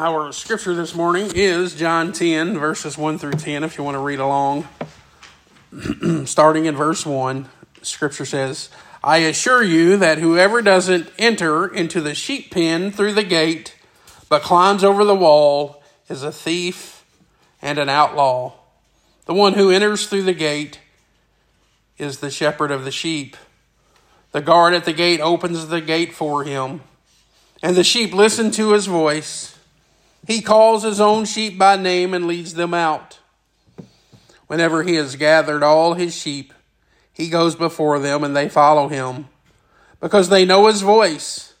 Our scripture this morning is John 10, verses 1 through 10, if you want to read along. Starting in verse 1, scripture says, I assure you that whoever doesn't enter into the sheep pen through the gate, but climbs over the wall, is a thief and an outlaw. The one who enters through the gate is the shepherd of the sheep. The guard at the gate opens the gate for him, and the sheep listen to his voice. He calls his own sheep by name and leads them out. Whenever he has gathered all his sheep, he goes before them and they follow him because they know his voice.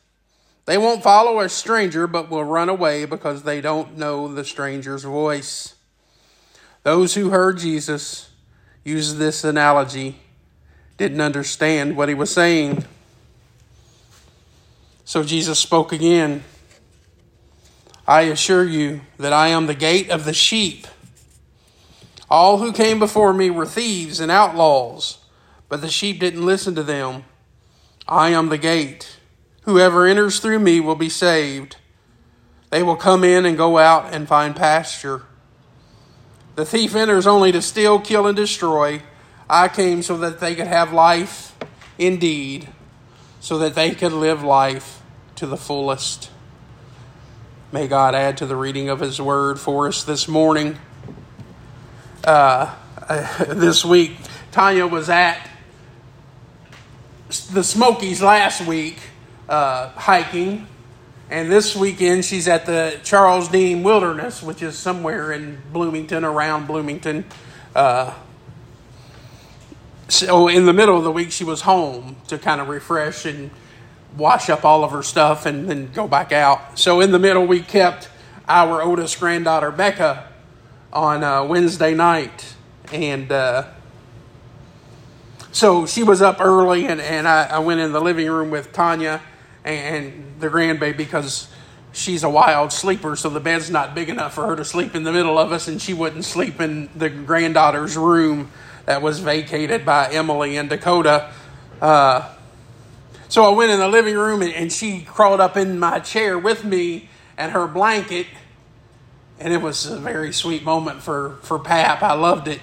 They won't follow a stranger, but will run away because they don't know the stranger's voice. Those who heard Jesus use this analogy didn't understand what he was saying. So Jesus spoke again. I assure you that I am the gate of the sheep. All who came before me were thieves and outlaws, but the sheep didn't listen to them. I am the gate. Whoever enters through me will be saved. They will come in and go out and find pasture. The thief enters only to steal, kill, and destroy. I came so that they could have life indeed, so that they could live life to the fullest. May God add to the reading of His Word for us this morning. Uh, this week, Tanya was at the Smokies last week uh, hiking, and this weekend she's at the Charles Deam Wilderness, which is somewhere in Bloomington, around Bloomington. Uh, so, in the middle of the week, she was home to kind of refresh and wash up all of her stuff and then go back out. So in the middle, we kept our oldest granddaughter Becca on uh, Wednesday night, and uh, so she was up early, and, and I, I, went in the living room with Tanya and, the grandbaby because she's a wild sleeper, so the bed's not big enough for her to sleep in the middle of us, and she wouldn't sleep in the granddaughter's room that was vacated by Emily and Dakota. Uh, so I went in the living room and, and she crawled up in my chair with me and her blanket. And it was a very sweet moment for, for Pap. I loved it.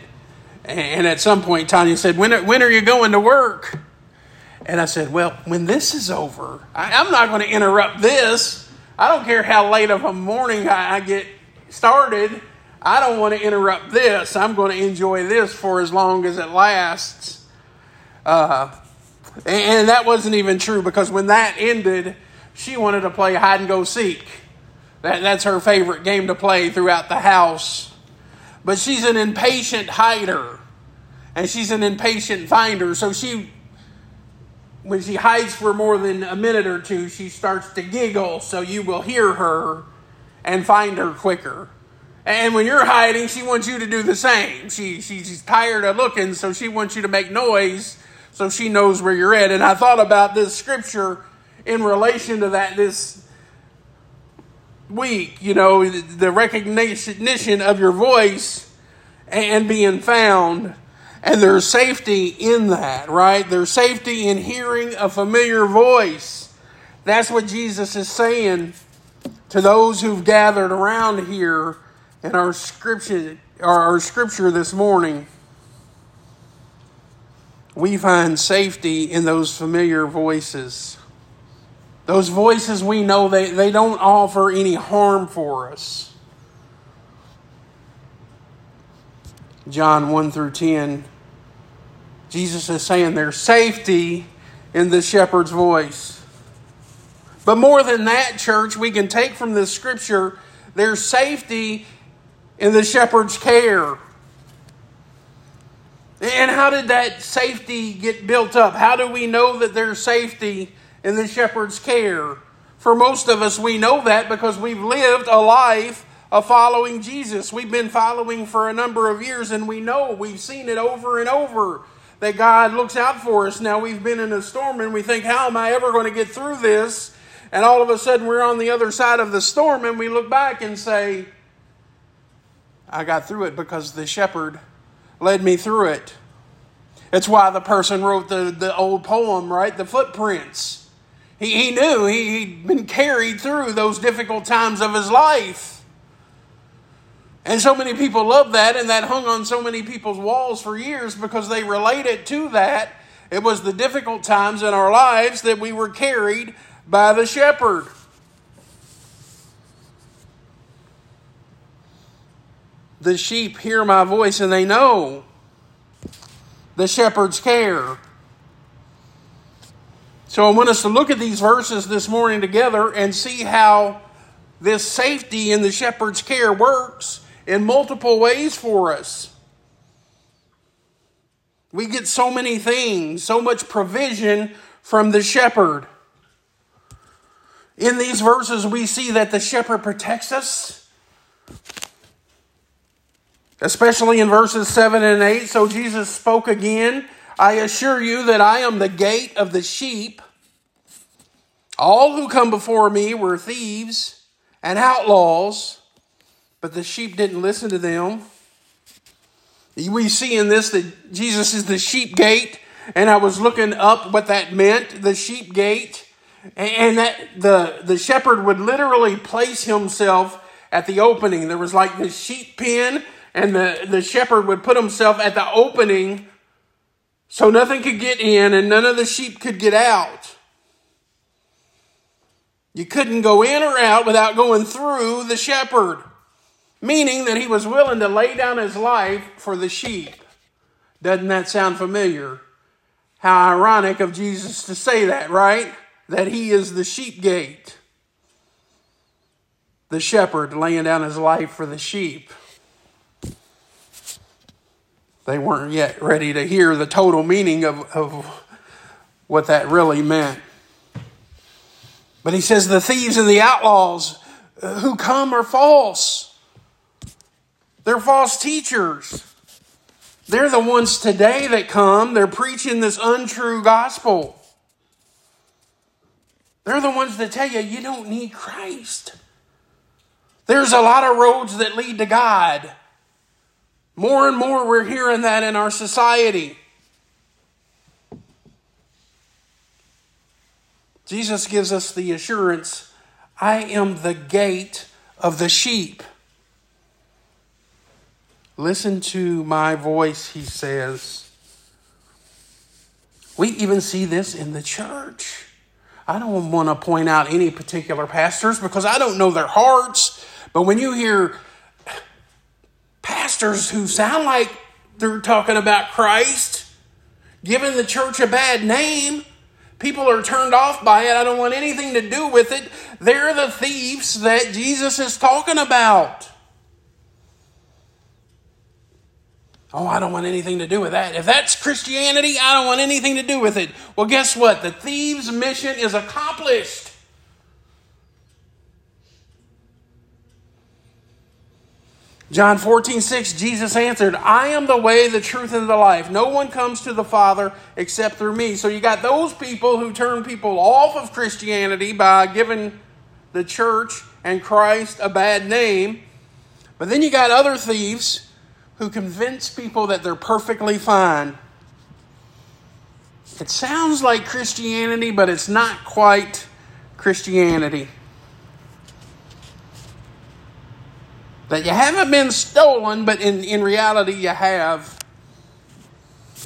And at some point, Tanya said, when, when are you going to work? And I said, Well, when this is over, I, am not going to interrupt this. I don't care how late of a morning I, I get started. I don't want to interrupt this. I'm going to enjoy this for as long as it lasts. Uh, and that wasn't even true because when that ended, she wanted to play hide and go seek. That, that's her favorite game to play throughout the house. But she's an impatient hider and she's an impatient finder. So she, when she hides for more than a minute or two, she starts to giggle so you will hear her and find her quicker. And when you're hiding, she wants you to do the same. She, she's tired of looking, so she wants you to make noise so she knows where you're at. And I thought about this scripture in relation to that this week, you know, the recognition of your voice and being found. And there's safety in that, right? There's safety in hearing a familiar voice. That's what Jesus is saying to those who've gathered around here in our scripture, our scripture this morning we find safety in those familiar voices. Those voices we know they, they don't offer any harm for us. John 1 through 10, Jesus is saying there's safety in the shepherd's voice. But more than that, church, we can take from this scripture there's safety in the shepherd's care. And how did that safety get built up? How do we know that there's safety in the shepherd's care? For most of us, we know that because we've lived a life of following Jesus. We've been following for a number of years, and we know we've seen it over and over that God looks out for us. Now we've been in a storm and we think, how am I ever going to get through this? And all of a sudden we're on the other side of the storm and we look back and say, I got through it because the shepherd led me through it. It's why the person wrote the, the old poem, right? The footprints. He, he knew he, he'd been carried through those difficult times of his life. And so many people love that, and that hung on so many people's walls for years because they related to that. It was the difficult times in our lives that we were carried by the shepherd. The sheep hear my voice and they know the shepherd's care. So I want us to look at these verses this morning together and see how this safety in the shepherd's care works in multiple ways for us. We get so many things, so much provision from the shepherd. In these verses, we see that the shepherd protects us, especially in verses 7 and 8. So Jesus spoke again I assure you that I am the gate of the sheep. All who come before me were thieves and outlaws, but the sheep didn't listen to them. We see in this that Jesus is the sheep gate, and I was looking up what that meant, the sheep gate, and that the, the shepherd would literally place himself at the opening. There was like the sheep pen, and the, the shepherd would put himself at the opening so nothing could get in and none of the sheep could get out. You couldn't go in or out without going through the shepherd, meaning that he was willing to lay down his life for the sheep. Doesn't that sound familiar? How ironic of Jesus to say that, right? That he is the sheep gate, the shepherd laying down his life for the sheep. They weren't yet ready to hear the total meaning of, of what that really meant. But he says the thieves and the outlaws uh, who come are false. They're false teachers. They're the ones today that come, they're preaching this untrue gospel. They're the ones that tell you you don't need Christ. There's a lot of roads that lead to God. More and more, we're hearing that in our society. Jesus gives us the assurance I am the gate of the sheep. Listen to my voice, he says. We even see this in the church. I don't want to point out any particular pastors because I don't know their hearts, but when you hear pastors who sound like they're talking about Christ, giving the church a bad name. People are turned off by it. I don't want anything to do with it. They're the thieves that Jesus is talking about. Oh, I don't want anything to do with that. If that's Christianity, I don't want anything to do with it. Well, guess what? The thieves' mission is accomplished. John 14, 6, Jesus answered, I am the way, the truth, and the life. No one comes to the Father except through me. So you got those people who turn people off of Christianity by giving the church and Christ a bad name. But then you got other thieves who convince people that they're perfectly fine. It sounds like Christianity, but it's not quite Christianity. That you haven't been stolen, but in, in reality you have.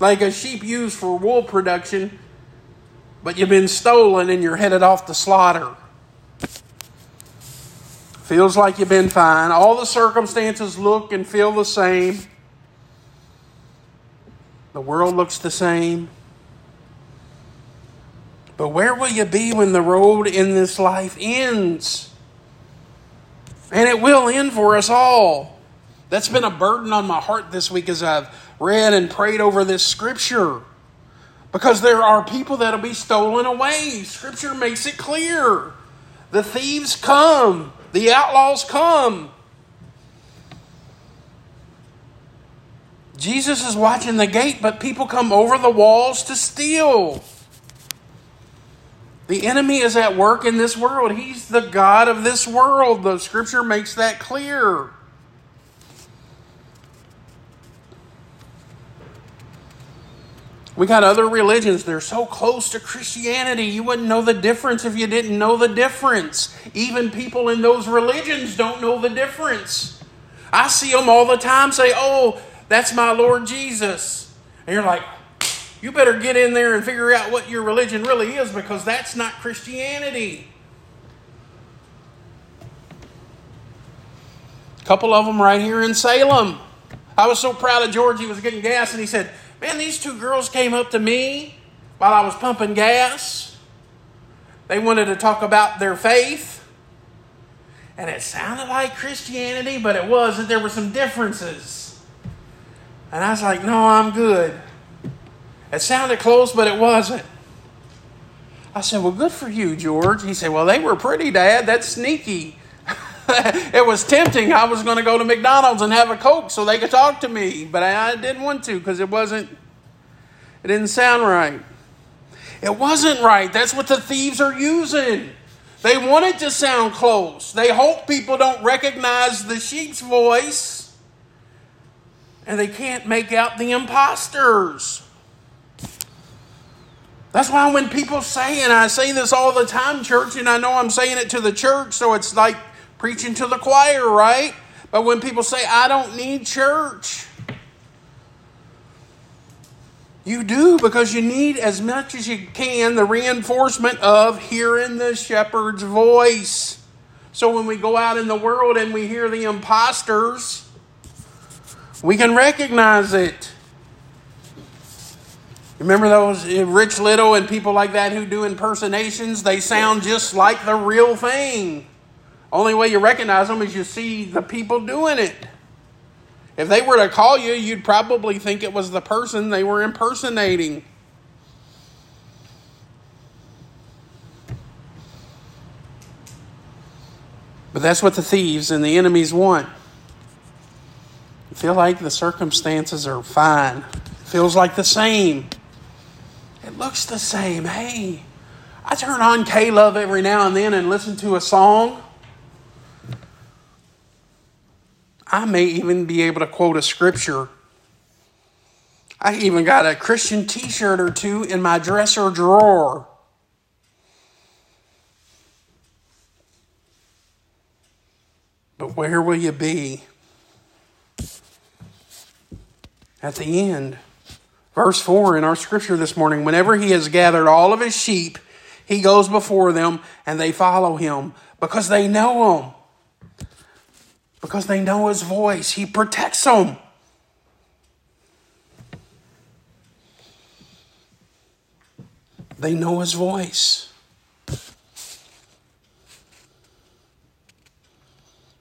Like a sheep used for wool production, but you've been stolen and you're headed off to slaughter. Feels like you've been fine. All the circumstances look and feel the same. The world looks the same. But where will you be when the road in this life ends? And it will end for us all. That's been a burden on my heart this week as I've read and prayed over this scripture. Because there are people that'll be stolen away. Scripture makes it clear. The thieves come, the outlaws come. Jesus is watching the gate, but people come over the walls to steal. The enemy is at work in this world. He's the God of this world. The scripture makes that clear. We got other religions, they're so close to Christianity, you wouldn't know the difference if you didn't know the difference. Even people in those religions don't know the difference. I see them all the time say, Oh, that's my Lord Jesus. And you're like, You better get in there and figure out what your religion really is because that's not Christianity. A couple of them right here in Salem. I was so proud of George, he was getting gas, and he said, Man, these two girls came up to me while I was pumping gas. They wanted to talk about their faith. And it sounded like Christianity, but it wasn't. There were some differences. And I was like, no, I'm good. It sounded close, but it wasn't. I said, well, good for you, George. He said, well, they were pretty, Dad. That's sneaky. it was tempting. I was going to go to McDonald's and have a Coke so they could talk to me, but I didn't want to because it wasn't, it didn't sound right. It wasn't right. That's what the thieves are using. They want it to sound close. They hope people don't recognize the sheep's voice and they can't make out the imposters. That's why when people say, and I say this all the time, church, and I know I'm saying it to the church, so it's like preaching to the choir, right? But when people say, I don't need church, you do because you need as much as you can the reinforcement of hearing the shepherd's voice. So when we go out in the world and we hear the imposters, we can recognize it. Remember those eh, Rich Little and people like that who do impersonations? They sound just like the real thing. Only way you recognize them is you see the people doing it. If they were to call you, you'd probably think it was the person they were impersonating. But that's what the thieves and the enemies want. You feel like the circumstances are fine. Feels like the same. It looks the same. Hey, I turn on K Love every now and then and listen to a song. I may even be able to quote a scripture. I even got a Christian t shirt or two in my dresser drawer. But where will you be at the end? Verse 4 in our scripture this morning whenever he has gathered all of his sheep, he goes before them and they follow him because they know him because they know his voice. He protects them. They know his voice.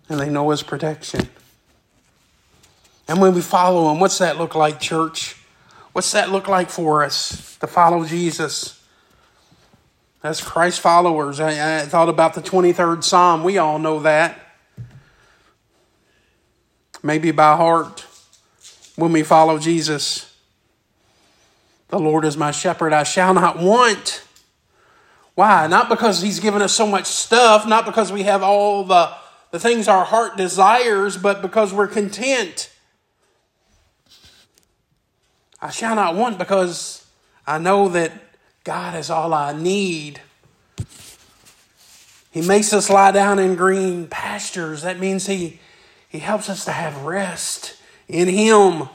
And they know his protection. And when we follow him, what's that look like, church? What's that look like for us to follow Jesus? As Christ followers, I, I thought about the 23rd Psalm. We all know that maybe by heart, when we follow Jesus. The Lord is my shepherd, I shall not want. Why? Not because He's given us so much stuff, not because we have all the, the things our heart desires, but because we're content. I shall not want because I know that God is all I need. He makes us lie down in green pastures. That means He he helps us to have rest in Him.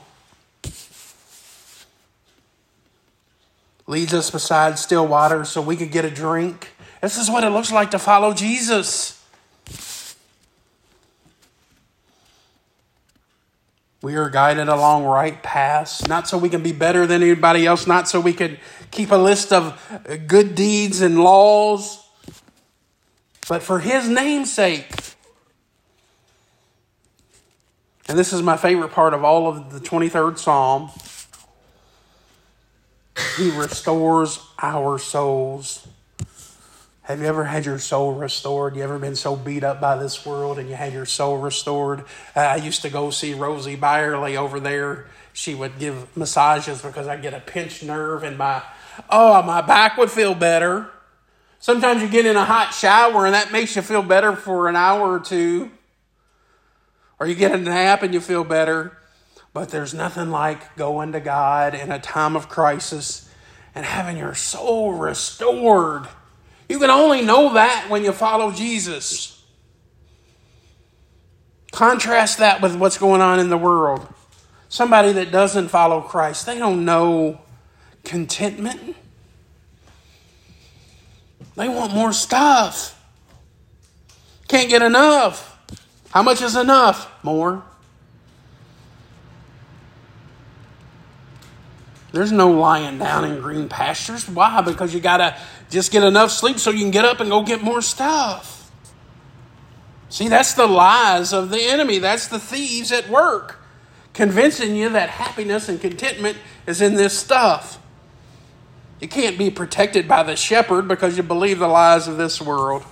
Leads us beside still water so we could get a drink. This is what it looks like to follow Jesus. We are guided along right paths, not so we can be better than anybody else, not so we can keep a list of good deeds and laws, but for His name's sake. And this is my favorite part of all of the 23rd Psalm. He restores our souls. Have you ever had your soul restored? You ever been so beat up by this world and you had your soul restored? Uh, I used to go see Rosie Byerly over there. She would give massages because I'd get a pinched nerve and my oh my back would feel better. Sometimes you get in a hot shower and that makes you feel better for an hour or two or you get a nap and you feel better. But there's nothing like going to God in a time of crisis and having your soul restored. You can only know that when you follow Jesus. Contrast that with what's going on in the world. Somebody that doesn't follow Christ, they don't know contentment. They want more stuff. Can't get enough. How much is enough? More. There's no lying down in green pastures. Why? Because you got to just get enough sleep so you can get up and go get more stuff. See, that's the lies of the enemy. That's the thieves at work, convincing you that happiness and contentment is in this stuff. You can't be protected by the shepherd because you believe the lies of this world.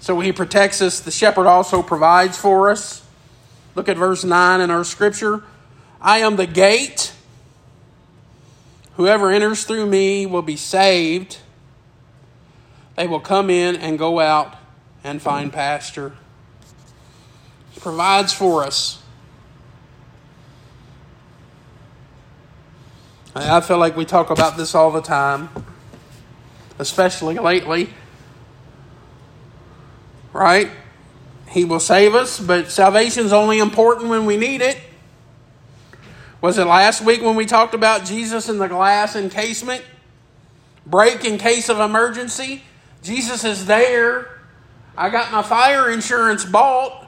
So he protects us. The shepherd also provides for us. Look at verse 9 in our scripture. I am the gate. Whoever enters through me will be saved. They will come in and go out and find pasture. He provides for us. I feel like we talk about this all the time, especially lately. Right? He will save us, but salvation is only important when we need it. Was it last week when we talked about Jesus in the glass encasement? Break in case of emergency? Jesus is there. I got my fire insurance bought.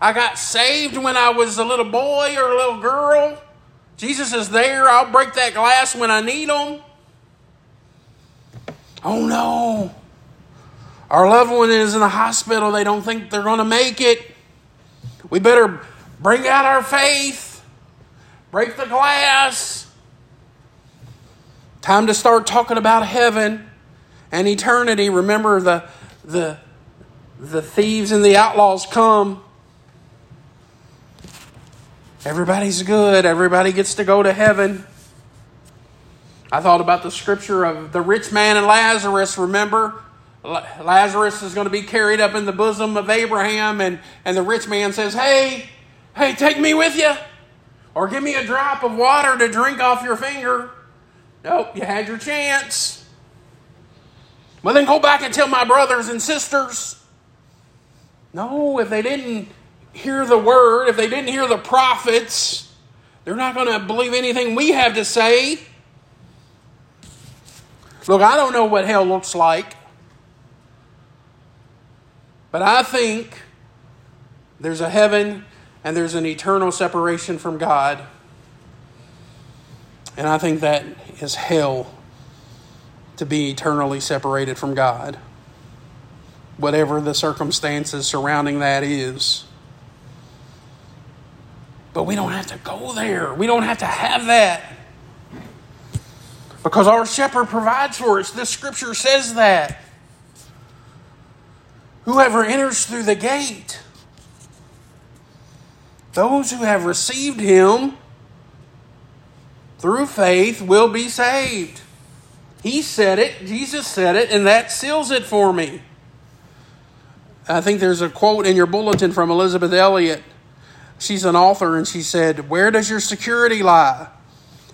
I got saved when I was a little boy or a little girl. Jesus is there. I'll break that glass when I need him. Oh no. Our loved one is in the hospital. They don't think they're going to make it. We better bring out our faith break the glass. Time to start talking about heaven and eternity. Remember the the the thieves and the outlaws come. Everybody's good. Everybody gets to go to heaven. I thought about the scripture of the rich man and Lazarus. Remember, Lazarus is going to be carried up in the bosom of Abraham, and, and the rich man says, Hey, hey, take me with you. Or give me a drop of water to drink off your finger. Nope, you had your chance. Well, then go back and tell my brothers and sisters. No, if they didn't hear the word, if they didn't hear the prophets, they're not going to believe anything we have to say. Look, I don't know what hell looks like, but I think there's a heaven and there's an eternal separation from God. And I think that is hell to be eternally separated from God, whatever the circumstances surrounding that is. But we don't have to go there. We don't have to have that. Because our shepherd provides for us. This scripture says that. Whoever enters through the gate those who have received him through faith will be saved. He said it, Jesus said it, and that seals it for me. I think there's a quote in your bulletin from Elisabeth Elliot. She's an author, and she said, Where does your security lie?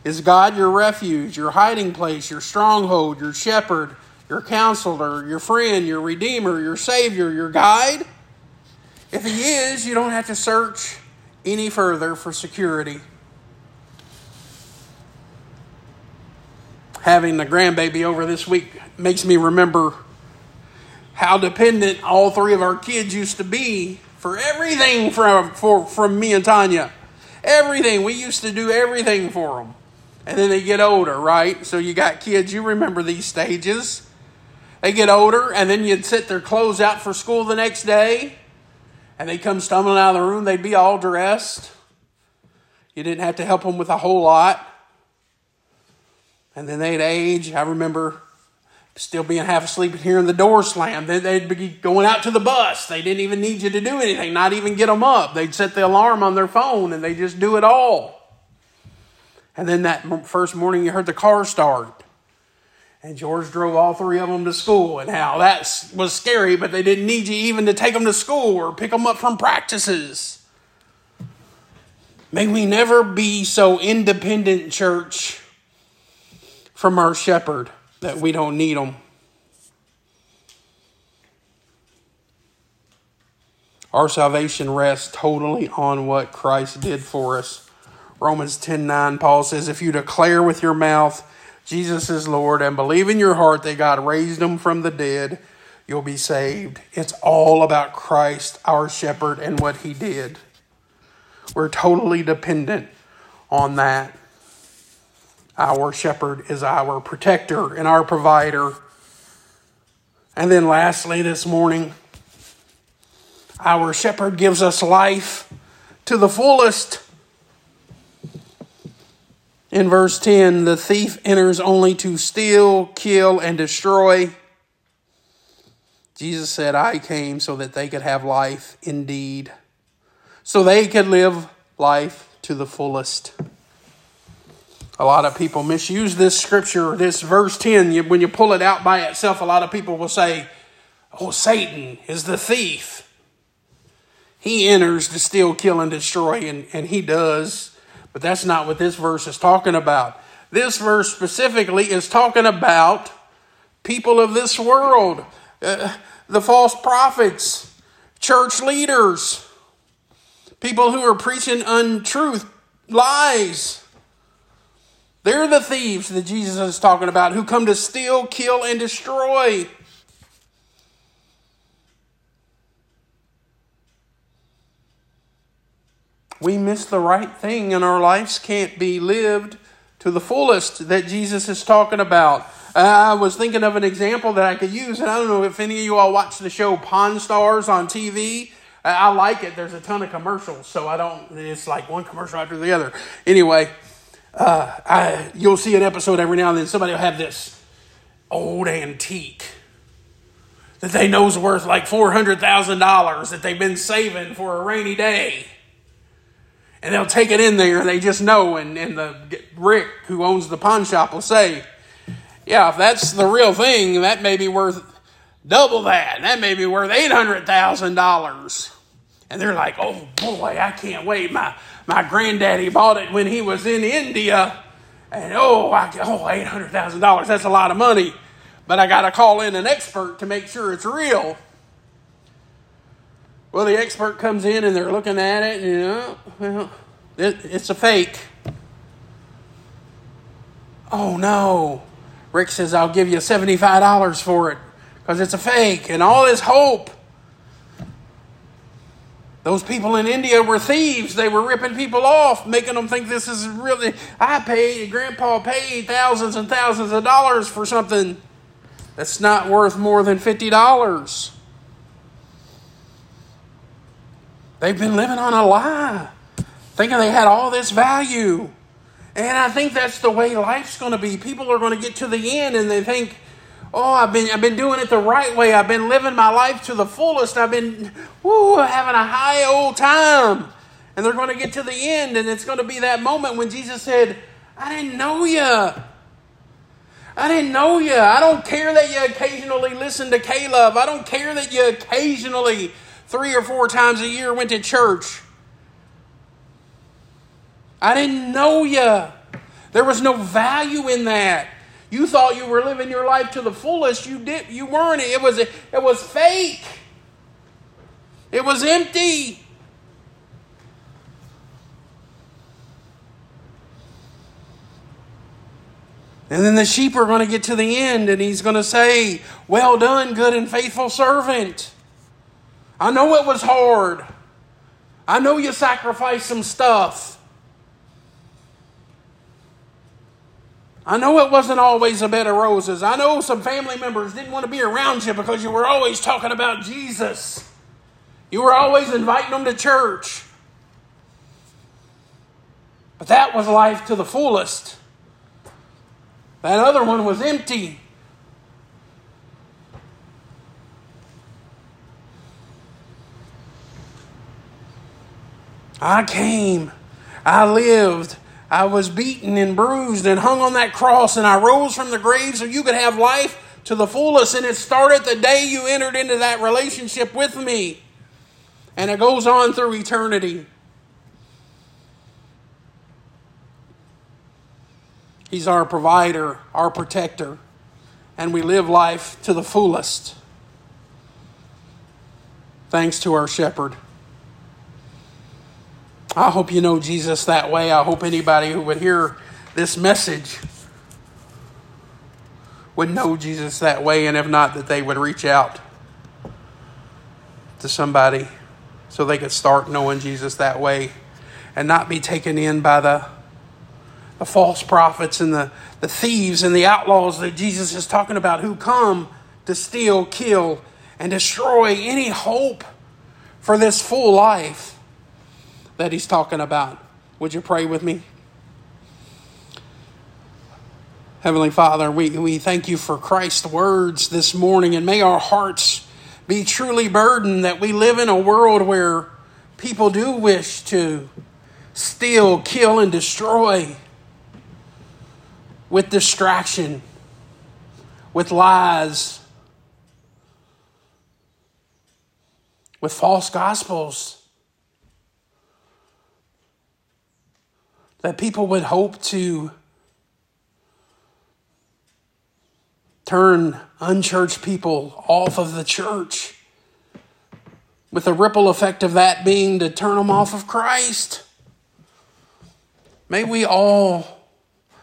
Is God your refuge, your hiding place, your stronghold, your shepherd, your counselor, your friend, your redeemer, your savior, your guide? If He is, you don't have to search any further for security. Having the grandbaby over this week makes me remember how dependent all three of our kids used to be for everything from, for, from me and Tanya. Everything. We used to do everything for them. And then they get older, right? So you got kids, you remember these stages. They get older, and then you'd sit their clothes out for school the next day and they'd come stumbling out of the room, they'd be all dressed. You didn't have to help them with a whole lot. And then they'd age. I remember still being half asleep and hearing the door slam. Then they'd be going out to the bus. They didn't even need you to do anything, not even get them up. They'd set the alarm on their phone and they just do it all. And then that first morning, you heard the car start. And George drove all three of them to school, and how that was scary, but they didn't need you even to take them to school or pick them up from practices. May we never be so independent, church, from our shepherd that we don't need them. Our salvation rests totally on what Christ did for us. Romans 10 9, Paul says, If you declare with your mouth Jesus is Lord and believe in your heart that God raised him from the dead, you'll be saved. It's all about Christ, our shepherd, and what he did. We're totally dependent on that. Our shepherd is our protector and our provider. And then, lastly, this morning, our shepherd gives us life to the fullest. In verse 10, the thief enters only to steal, kill, and destroy. Jesus said, I came so that they could have life indeed so they could live life to the fullest. A lot of people misuse this scripture, this verse 10. When you pull it out by itself, a lot of people will say, Oh, Satan is the thief. He enters to steal, kill, and destroy, and, and he does. But that's not what this verse is talking about. This verse specifically is talking about people of this world, uh, the false prophets, church leaders People who are preaching untruth, lies. They're the thieves that Jesus is talking about who come to steal, kill, and destroy. We miss the right thing, and our lives can't be lived to the fullest that Jesus is talking about. I was thinking of an example that I could use, and I don't know if any of you all watch the show Pawn Stars on TV. I like it. There's a ton of commercials, so I don't. It's like one commercial after the other. Anyway, uh, I, you'll see an episode every now and then. Somebody will have this old antique that they know is worth like four hundred thousand dollars that they've been saving for a rainy day, and they'll take it in there. and They just know, and and the Rick who owns the pawn shop will say, "Yeah, if that's the real thing, that may be worth." double that. That may be worth $800,000. And they're like, oh boy, I can't wait. My, my granddaddy bought it when he was in India. And oh, I, oh $800,000. That's a lot of money. But I got to call in an expert to make sure it's real. Well, the expert comes in and they're looking at it, and, you know, well, it, it's a fake. Oh no. Rick says, I'll give you $75 for it because it's a fake and all this hope. Those people in India were thieves. They were ripping people off, making them think this is really. I paid, Grandpa paid thousands and thousands of dollars for something that's not worth more than $50. They've been living on a lie, thinking they had all this value. And I think that's the way life's going to be. People are going to get to the end and they think, Oh, I've been I've been doing it the right way. I've been living my life to the fullest. I've been woo, having a high old time. And they're going to get to the end, and it's going to be that moment when Jesus said, I didn't know you. I didn't know you. I don't care that you occasionally listen to K Love. I don't care that you occasionally, three or four times a year, went to church. I didn't know you. There was no value in that. You thought you were living your life to the fullest. You did. You weren't. It was. It was fake. It was empty. And then the sheep are going to get to the end, and he's going to say, Well done, good and faithful servant. I know it was hard. I know you sacrificed some stuff. I know it wasn't always a bed of roses. I know some family members didn't want to be around you because you were always talking about Jesus. You were always inviting them to church. But that was life to the fullest. That other one was empty. I came, I lived, I was beaten and bruised and hung on that cross, and I rose from the grave so you could have life to the fullest. And it started the day you entered into that relationship with me. And it goes on through eternity. He's our provider, our protector, and we live life to the fullest thanks to our shepherd. I hope you know Jesus that way. I hope anybody who would hear this message would know Jesus that way, and if not, that they would reach out to somebody so they could start knowing Jesus that way and not be taken in by the, the false prophets and the, the thieves and the outlaws that Jesus is talking about who come to steal, kill, and destroy any hope for this full life that he's talking about. Would you pray with me? Heavenly Father, we, we thank you for Christ's words this morning, and may our hearts be truly burdened that we live in a world where people do wish to steal, kill, and destroy with distraction, with lies, with false gospels. That people would hope to turn unchurched people off of the church, with the ripple effect of that being to turn them off of Christ. May we all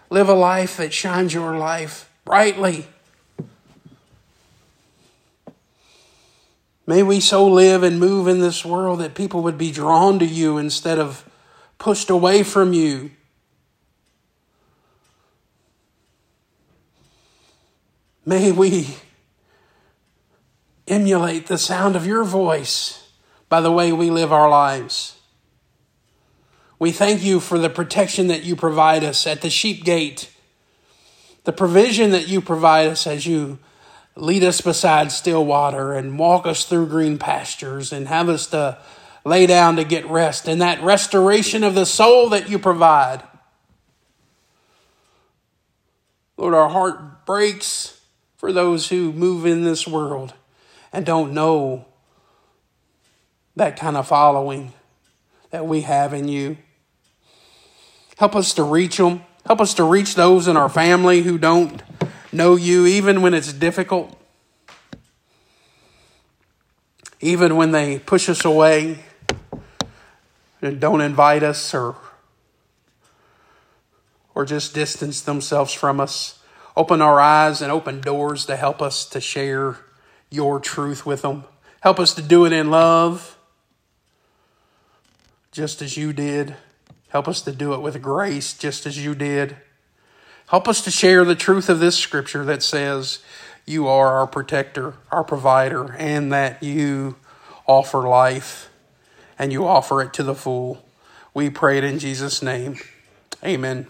live a life that shines your life brightly. May we so live and move in this world that people would be drawn to you instead of pushed away from you. May we emulate the sound of your voice by the way we live our lives. We thank you for the protection that you provide us at the sheep gate, the provision that you provide us as you lead us beside still water and walk us through green pastures and have us to lay down to get rest, and that restoration of the soul that you provide. Lord, our heart breaks for those who move in this world and don't know that kind of following that we have in you. Help us to reach them. Help us to reach those in our family who don't know you, even when it's difficult, even when they push us away and don't invite us or, or just distance themselves from us. Open our eyes and open doors to help us to share your truth with them. Help us to do it in love, just as you did. Help us to do it with grace, just as you did. Help us to share the truth of this scripture that says you are our protector, our provider, and that you offer life and you offer it to the fool. We pray it in Jesus' name. Amen.